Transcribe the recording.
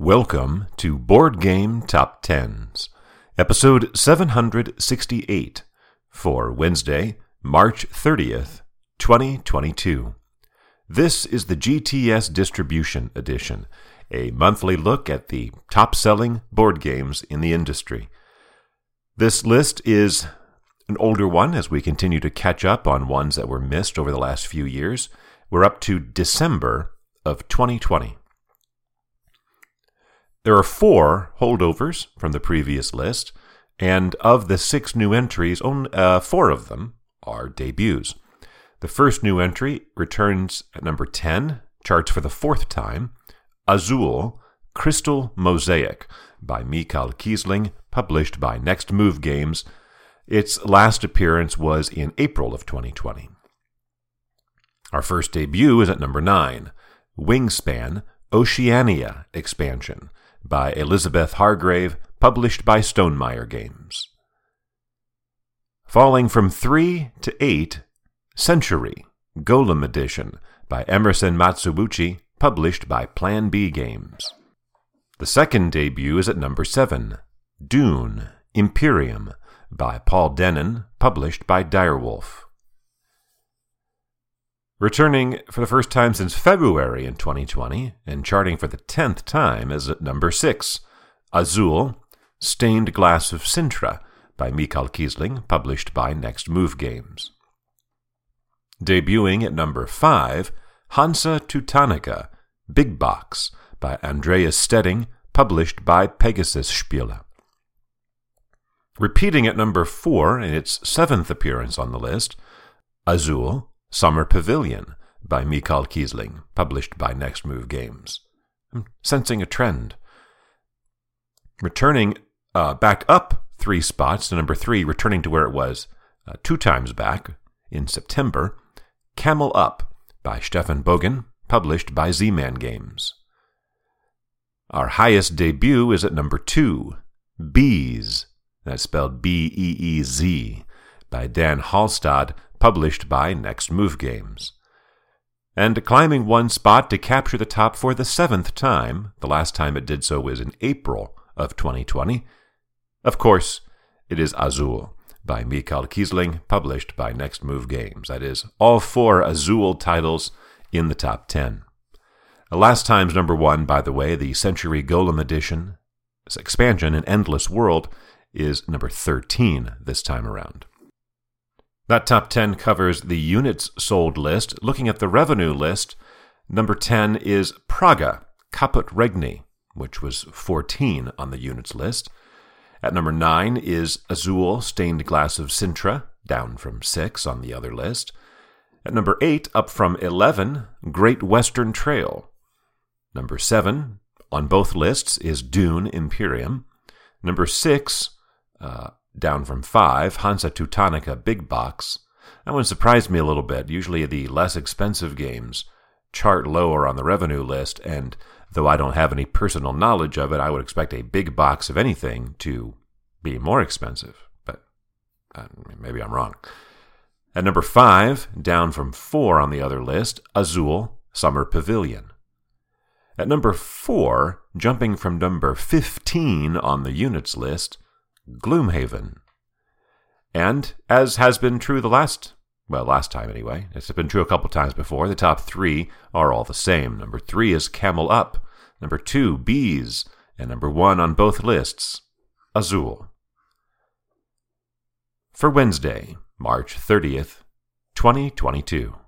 Welcome to Board Game Top Tens, episode 768 for Wednesday, March 30th, 2022. This is the GTS Distribution Edition, a monthly look at the top selling board games in the industry. This list is an older one as we continue to catch up on ones that were missed over the last few years. We're up to December of 2020. There are four holdovers from the previous list, and of the six new entries, only uh, four of them are debuts. The first new entry returns at number 10, charts for the fourth time, Azul Crystal Mosaic by Mikhail Kiesling, published by Next Move Games. Its last appearance was in April of 2020. Our first debut is at number 9, Wingspan Oceania expansion by Elizabeth Hargrave, published by Stonemaier Games. Falling from 3 to 8, Century, Golem Edition by Emerson Matsuuchi, published by Plan B Games. The second debut is at number 7, Dune, Imperium by Paul Dennen, published by Direwolf. Returning for the first time since February in 2020 and charting for the 10th time is at number 6, Azul, Stained Glass of Sintra by Mikhail Kiesling, published by Next Move Games. Debuting at number 5, Hansa Teutonica, Big Box by Andreas Steding, published by Pegasus Spiele. Repeating at number 4 in its seventh appearance on the list, Azul, Summer Pavilion by Mikhail Kiesling, published by Next Move Games. I'm sensing a trend. Returning uh, back up three spots to number three, returning to where it was uh, two times back in September, Camel Up by Steffen Bogen, published by Z Man Games. Our highest debut is at number two, Beez, that's spelled B E E Z, by Dan Halstad, published by Next Move Games. And climbing one spot to capture the top for the seventh time, the last time it did so was in April of 2020. Of course, it is Azul by Mikhail Kiesling, published by Next Move Games. That is, all four Azul titles in the top 10. Last time's number one, by the way, the Century Golem Edition, expansion, An Endless World, is number 13 this time around. That top 10 covers the units sold list. Looking at the revenue list, number 10 is Praga, Caput Regni, which was 14 on the units list. At number 9 is Azul Stained Glass of Sintra, down from 6 on the other list. At number 8, up from 11, Great Western Trail. Number 7, on both lists, is Dune Imperium. Number 6, uh, down from 5, Hansa Teutonica Big Box. That one surprised me a little bit. Usually the less expensive games chart lower on the revenue list, and though I don't have any personal knowledge of it, I would expect a big box of anything to be more expensive. But uh, maybe I'm wrong. At number 5, down from 4 on the other list, Azul Summer Pavilion. At number 4, jumping from number 15 on the units list, Gloomhaven. And as has been true the last, well, last time anyway, it's been true a couple times before, the top three are all the same. Number three is Camel Up, number two, Beez, and number one on both lists, Azul. For Wednesday, March 30th, 2022.